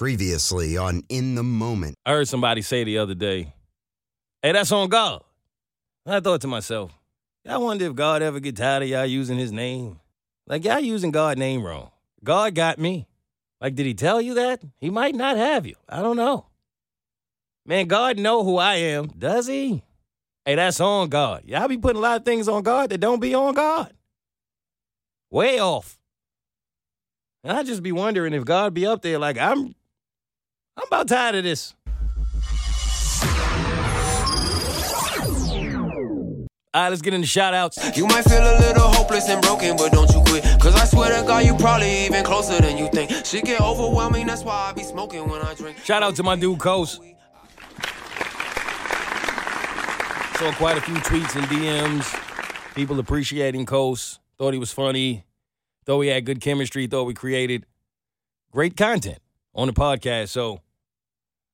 Previously on In the Moment. I heard somebody say the other day, hey, that's on God. I thought to myself, I wonder if God ever get tired of y'all using his name. Like, y'all using God's name wrong. God got me. Like, did he tell you that? He might not have you. I don't know. Man, God know who I am, does he? Hey, that's on God. Y'all be putting a lot of things on God that don't be on God. Way off. And I just be wondering if God be up there like, I'm I'm about tired of this. All right, let's get into shout outs. You might feel a little hopeless and broken, but don't you quit. Cause I swear to God, you probably even closer than you think. Shit get overwhelming, that's why I be smoking when I drink. Shout out to my dude Coast. Saw quite a few tweets and DMs. People appreciating Coast. Thought he was funny. Thought we had good chemistry. Thought we created great content on the podcast. So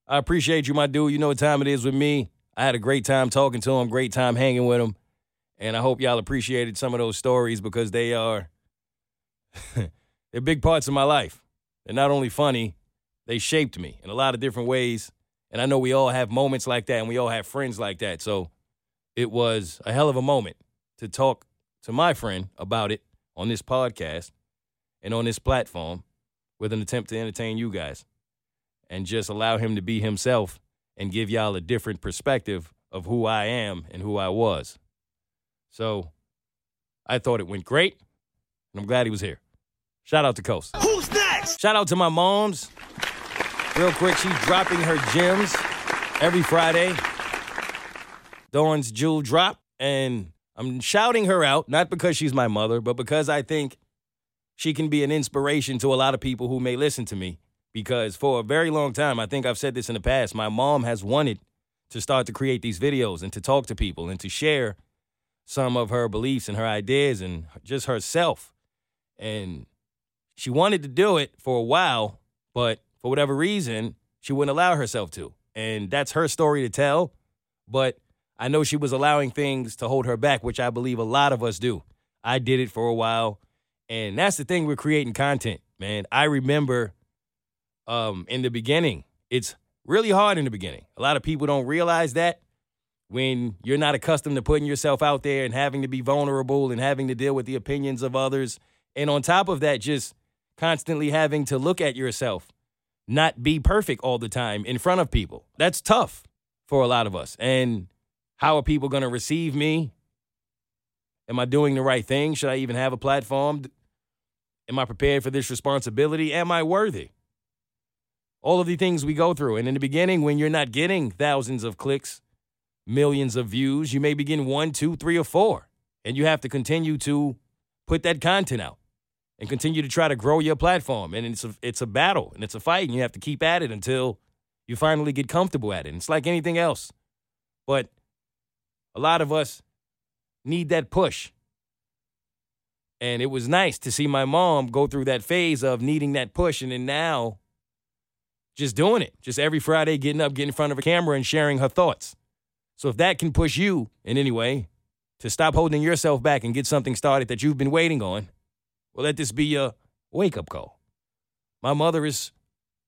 I appreciate you, my dude. You know what time it is with me. I had a great time talking to him, great time hanging with him. And I hope y'all appreciated some of those stories because they are they're big parts of my life. They're not only funny, they shaped me in a lot of different ways. And I know we all have moments like that and we all have friends like that. So it was a hell of a moment to talk to my friend about it on this podcast and on this platform with an attempt to entertain you guys and just allow him to be himself and give y'all a different perspective of who I am and who I was. So I thought it went great, and I'm glad he was here. Shout out to Coast. Who's next? Shout out to my moms. Real quick, she's dropping her gems every Friday. Dawn's Jewel drop, and I'm shouting her out, not because she's my mother, but because I think she can be an inspiration to a lot of people who may listen to me. Because for a very long time, I think I've said this in the past, my mom has wanted to start to create these videos and to talk to people and to share some of her beliefs and her ideas and just herself. And she wanted to do it for a while, but for whatever reason, she wouldn't allow herself to. And that's her story to tell. But I know she was allowing things to hold her back, which I believe a lot of us do. I did it for a while. And that's the thing with creating content, man. I remember um, in the beginning, it's really hard in the beginning. A lot of people don't realize that when you're not accustomed to putting yourself out there and having to be vulnerable and having to deal with the opinions of others. And on top of that, just constantly having to look at yourself, not be perfect all the time in front of people. That's tough for a lot of us. And how are people going to receive me? Am I doing the right thing? Should I even have a platform? Am I prepared for this responsibility? Am I worthy? All of the things we go through. And in the beginning, when you're not getting thousands of clicks, millions of views, you may begin one, two, three, or four. And you have to continue to put that content out and continue to try to grow your platform. And it's a, it's a battle and it's a fight, and you have to keep at it until you finally get comfortable at it. And it's like anything else. But a lot of us need that push. And it was nice to see my mom go through that phase of needing that push. And then now, just doing it. Just every Friday, getting up, getting in front of a camera and sharing her thoughts. So if that can push you in any way to stop holding yourself back and get something started that you've been waiting on, well, let this be your wake up call. My mother is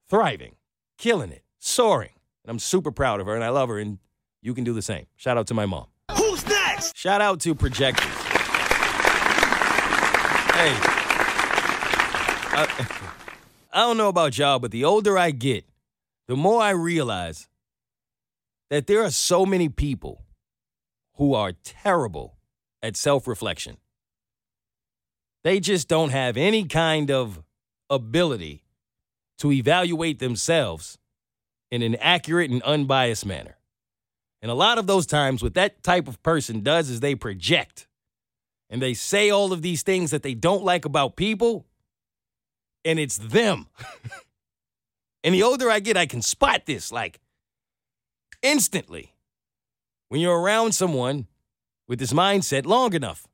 thriving, killing it, soaring. And I'm super proud of her and I love her. And you can do the same. Shout out to my mom. Who's next? Shout out to projectors. Hey, I, I don't know about y'all, but the older I get, the more I realize that there are so many people who are terrible at self reflection. They just don't have any kind of ability to evaluate themselves in an accurate and unbiased manner. And a lot of those times, what that type of person does is they project and they say all of these things that they don't like about people, and it's them. and the older I get, I can spot this like instantly when you're around someone with this mindset long enough.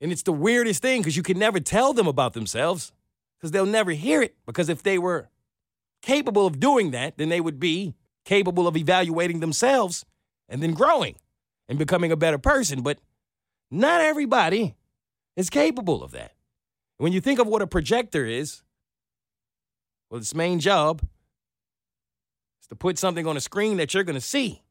And it's the weirdest thing because you can never tell them about themselves because they'll never hear it. Because if they were capable of doing that, then they would be capable of evaluating themselves and then growing and becoming a better person. But not everybody is capable of that. When you think of what a projector is, Well, its main job is to put something on a screen that you're going to see.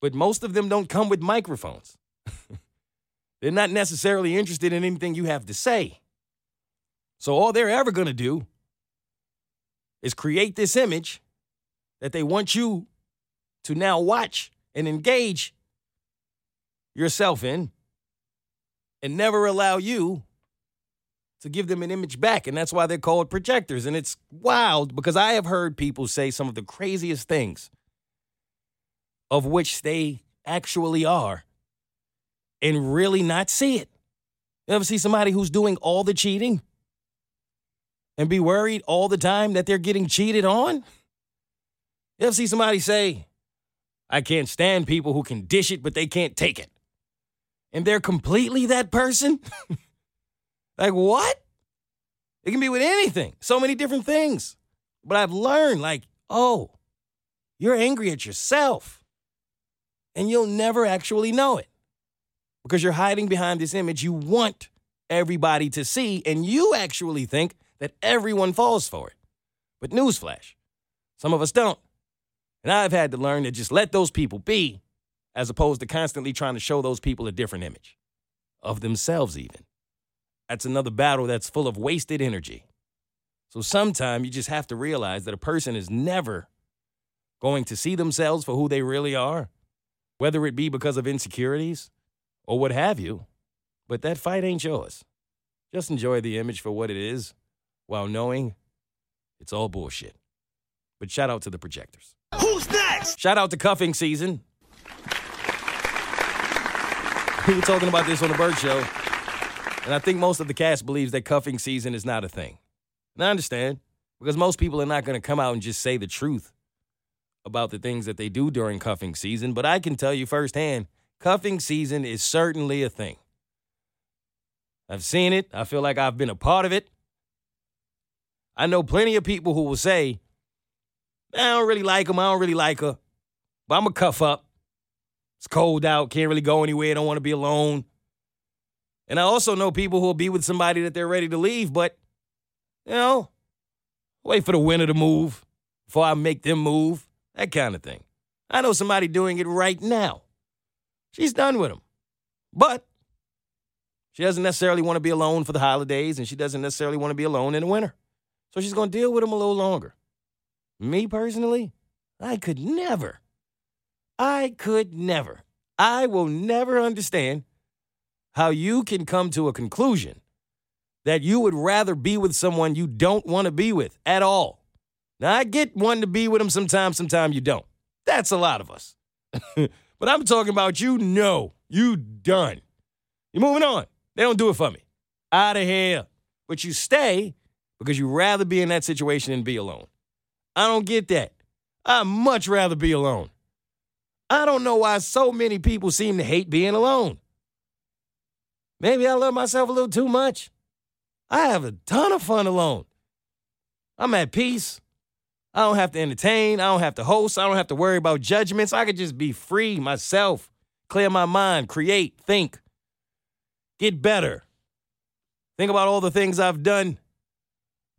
But most of them don't come with microphones. They're not necessarily interested in anything you have to say. So all they're ever going to do is create this image that they want you to now watch and engage yourself in and never allow you to give them an image back. And that's why they're called projectors. And it's wild because I have heard people say some of the craziest things of which they actually are and really not see it. You ever see somebody who's doing all the cheating and be worried all the time that they're getting cheated on? You ever see somebody say, I can't stand people who can dish it, but they can't take it? And they're completely that person? like, what? It can be with anything, so many different things. But I've learned, like, oh, you're angry at yourself. And you'll never actually know it because you're hiding behind this image you want everybody to see, and you actually think that everyone falls for it. But newsflash, some of us don't. And I've had to learn to just let those people be, as opposed to constantly trying to show those people a different image of themselves, even. That's another battle that's full of wasted energy. So sometimes you just have to realize that a person is never going to see themselves for who they really are, whether it be because of insecurities or what have you. But that fight ain't yours. Just enjoy the image for what it is while knowing it's all bullshit. But shout out to the projectors. Who's next? Shout out to cuffing season. We were talking about this on the Bird Show, and I think most of the cast believes that cuffing season is not a thing. And I understand, because most people are not going to come out and just say the truth about the things that they do during cuffing season. But I can tell you firsthand, cuffing season is certainly a thing. I've seen it. I feel like I've been a part of it. I know plenty of people who will say, I don't really like him. I don't really like her. But I'm to cuff up. It's cold out. Can't really go anywhere. Don't want to be alone. And I also know people who will be with somebody that they're ready to leave, but, you know, wait for the winter to move before I make them move. That kind of thing. I know somebody doing it right now. She's done with him. But she doesn't necessarily want to be alone for the holidays, and she doesn't necessarily want to be alone in the winter. So she's going to deal with him a little longer. Me personally, I could never. I could never. I will never understand how you can come to a conclusion that you would rather be with someone you don't want to be with at all. Now, I get one to be with them sometimes, sometimes you don't. That's a lot of us. but I'm talking about you, no, you done. You're moving on. They don't do it for me. Out of here. But you stay because you'd rather be in that situation than be alone. I don't get that. I'd much rather be alone. I don't know why so many people seem to hate being alone. Maybe I love myself a little too much. I have a ton of fun alone. I'm at peace. I don't have to entertain. I don't have to host. I don't have to worry about judgments. I could just be free myself, clear my mind, create, think, get better. Think about all the things I've done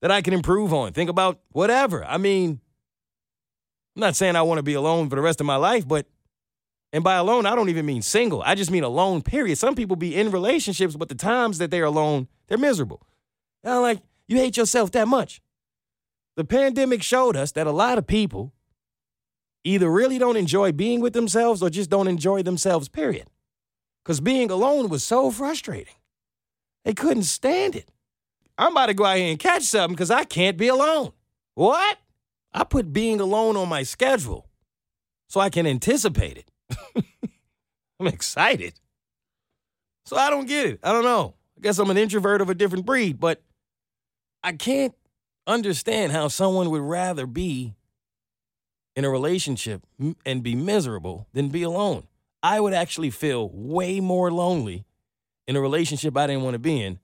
that I can improve on. Think about whatever. I mean, I'm not saying I want to be alone for the rest of my life, but and by alone, I don't even mean single. I just mean alone, period. Some people be in relationships, but the times that they're alone, they're miserable. And I'm like, you hate yourself that much. The pandemic showed us that a lot of people either really don't enjoy being with themselves or just don't enjoy themselves, period. Because being alone was so frustrating. They couldn't stand it. I'm about to go out here and catch something because I can't be alone. What? I put being alone on my schedule so I can anticipate it. I'm excited. So I don't get it. I don't know. I guess I'm an introvert of a different breed, but I can't understand how someone would rather be in a relationship and be miserable than be alone. I would actually feel way more lonely in a relationship I didn't want to be in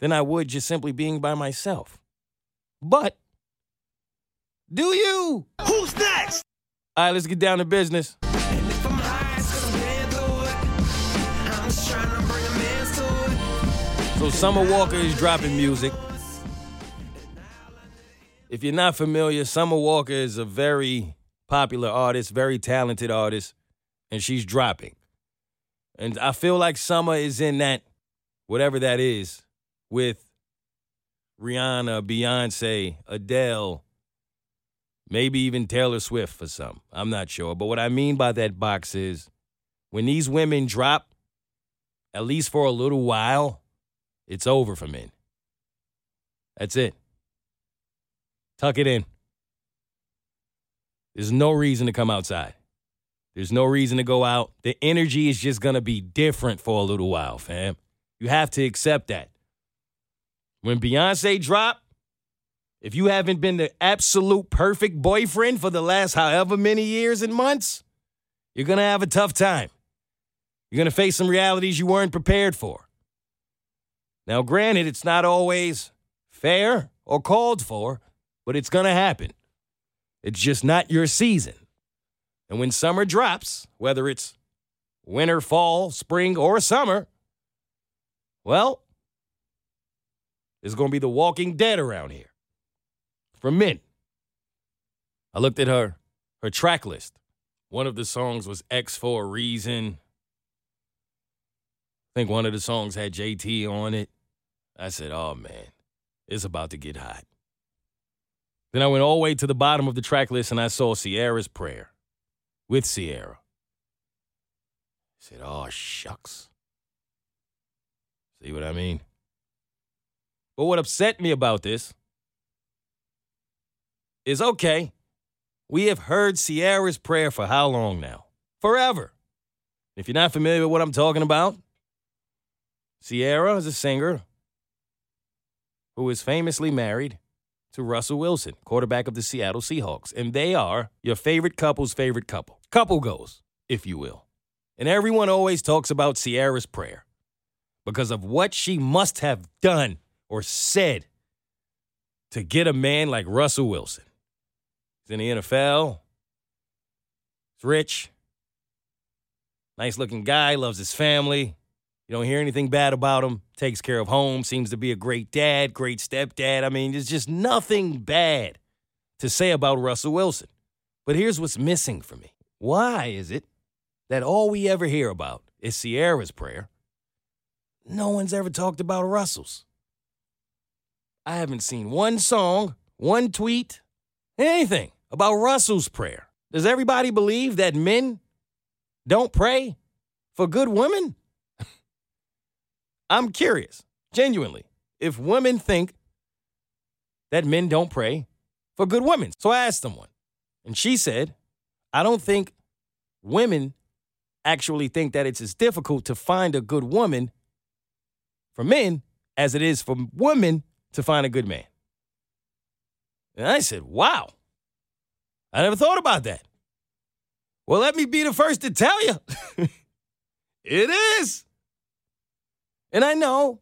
than I would just simply being by myself. But do you? Who's next? All right, let's get down to business. So Summer Walker is dropping music. if you're not familiar, Summer Walker is a very popular artist, very talented artist, and she's dropping. And I feel like Summer is in that, whatever that is, with Rihanna, Beyonce, Adele, maybe even Taylor Swift for some. I'm not sure. But what I mean by that box is when these women drop, at least for a little while, it's over for men. That's it. Tuck it in. There's no reason to come outside. There's no reason to go out. The energy is just going to be different for a little while, fam. You have to accept that. When Beyonce dropped, if you haven't been the absolute perfect boyfriend for the last however many years and months, you're going to have a tough time. You're going to face some realities you weren't prepared for. Now, granted, it's not always fair or called for, but it's going to happen. It's just not your season. And when summer drops, whether it's winter, fall, spring, or summer, well, there's going to be the walking dead around here for men. I looked at her her track list. One of the songs was X for a reason. I think one of the songs had JT on it. I said, "Oh man, it's about to get hot." Then I went all the way to the bottom of the track list and I saw Ciara's Prayer with Ciara. I said, "Oh shucks." See what I mean? But what upset me about this is okay, we have heard Ciara's prayer for how long now? Forever. If you're not familiar with what I'm talking about, Ciara is a singer who is famously married to Russell Wilson, quarterback of the Seattle Seahawks. And they are your favorite couple's favorite couple. Couple goals, if you will. And everyone always talks about Ciara's prayer because of what she must have done or said to get a man like Russell Wilson. He's in the NFL. He's rich. Nice looking guy, loves his family. You don't hear anything bad about him. Takes care of home, seems to be a great dad, great stepdad. I mean, there's just nothing bad to say about Russell Wilson. But here's what's missing for me. Why is it that all we ever hear about is Ciara's prayer? No one's ever talked about Russell's. I haven't seen one song, one tweet, anything about Russell's prayer. Does everybody believe that men don't pray for good women? I'm curious, genuinely, if women think that men don't pray for good women. So I asked someone, and she said, I don't think women actually think that it's as difficult to find a good woman for men as it is for women to find a good man. And I said, wow, I never thought about that. Well, let me be the first to tell you it is. And I know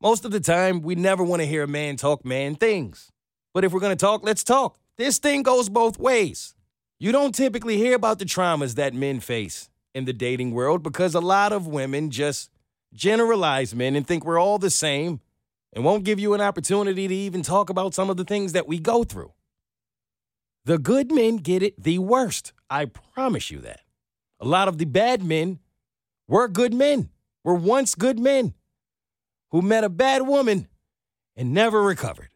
most of the time we never want to hear a man talk man things. But if we're going to talk, let's talk. This thing goes both ways. You don't typically hear about the traumas that men face in the dating world because a lot of women just generalize men and think we're all the same and won't give you an opportunity to even talk about some of the things that we go through. The good men get it the worst. I promise you that. A lot of the bad men were good men, were once good men who met a bad woman and never recovered.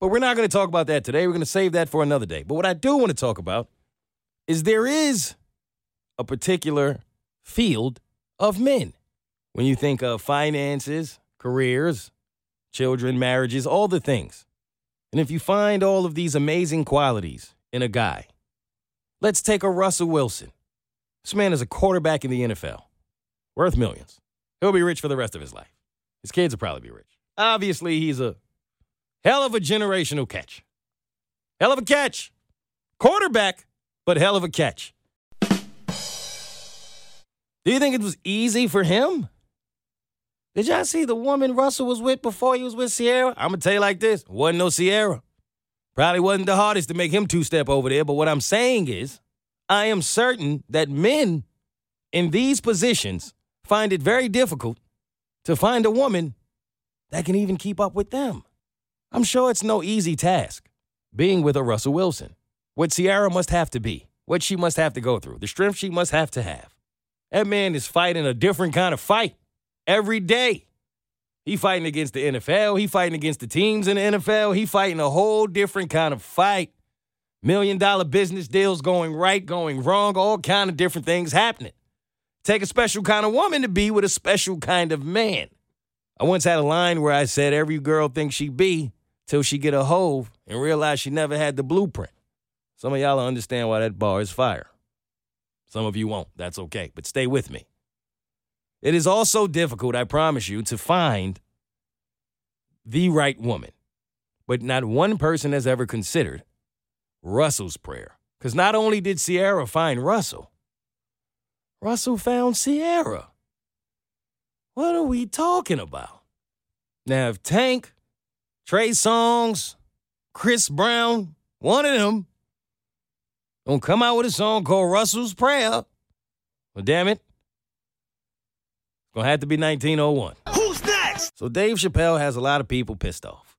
But we're not going to talk about that today. We're going to save that for another day. But what I do want to talk about is there is a particular field of men. When you think of finances, careers, children, marriages, all the things. And if you find all of these amazing qualities in a guy, let's take a Russell Wilson. This man is a quarterback in the NFL, worth millions. He'll be rich for the rest of his life. His kids will probably be rich. Obviously, he's a hell of a generational catch. Hell of a catch. Quarterback, but hell of a catch. Do you think it was easy for him? Did y'all see the woman Russell was with before he was with Ciara? I'm gonna tell you like this: wasn't no Ciara. Probably wasn't the hardest to make him two step over there. But what I'm saying is, I am certain that men in these positions find it very difficult to find a woman that can even keep up with them. I'm sure it's no easy task being with a Russell Wilson. What Ciara must have to be, what she must have to go through, the strength she must have to have. That man is fighting a different kind of fight every day. He fighting against the NFL. He fighting against the teams in the NFL. He fighting a whole different kind of fight. Million dollar business deals going right, going wrong, all kind of different things happening. Take a special kind of woman to be with a special kind of man. I once had a line where I said every girl thinks she be till she get a Hov and realize she never had the blueprint. Some of y'all understand why that bar is fire. Some of you won't. That's okay. But stay with me. It is also difficult, I promise you, to find the right woman. But not one person has ever considered Russell's prayer. Because not only did Ciara find Russell, Russell found Ciara. What are we talking about? Now, if Tank, Trey Songz, Chris Brown, one of them, don't come out with a song called Russell's Prayer, well, damn it, it's gonna have to be 1901. Who's next? So Dave Chappelle has a lot of people pissed off.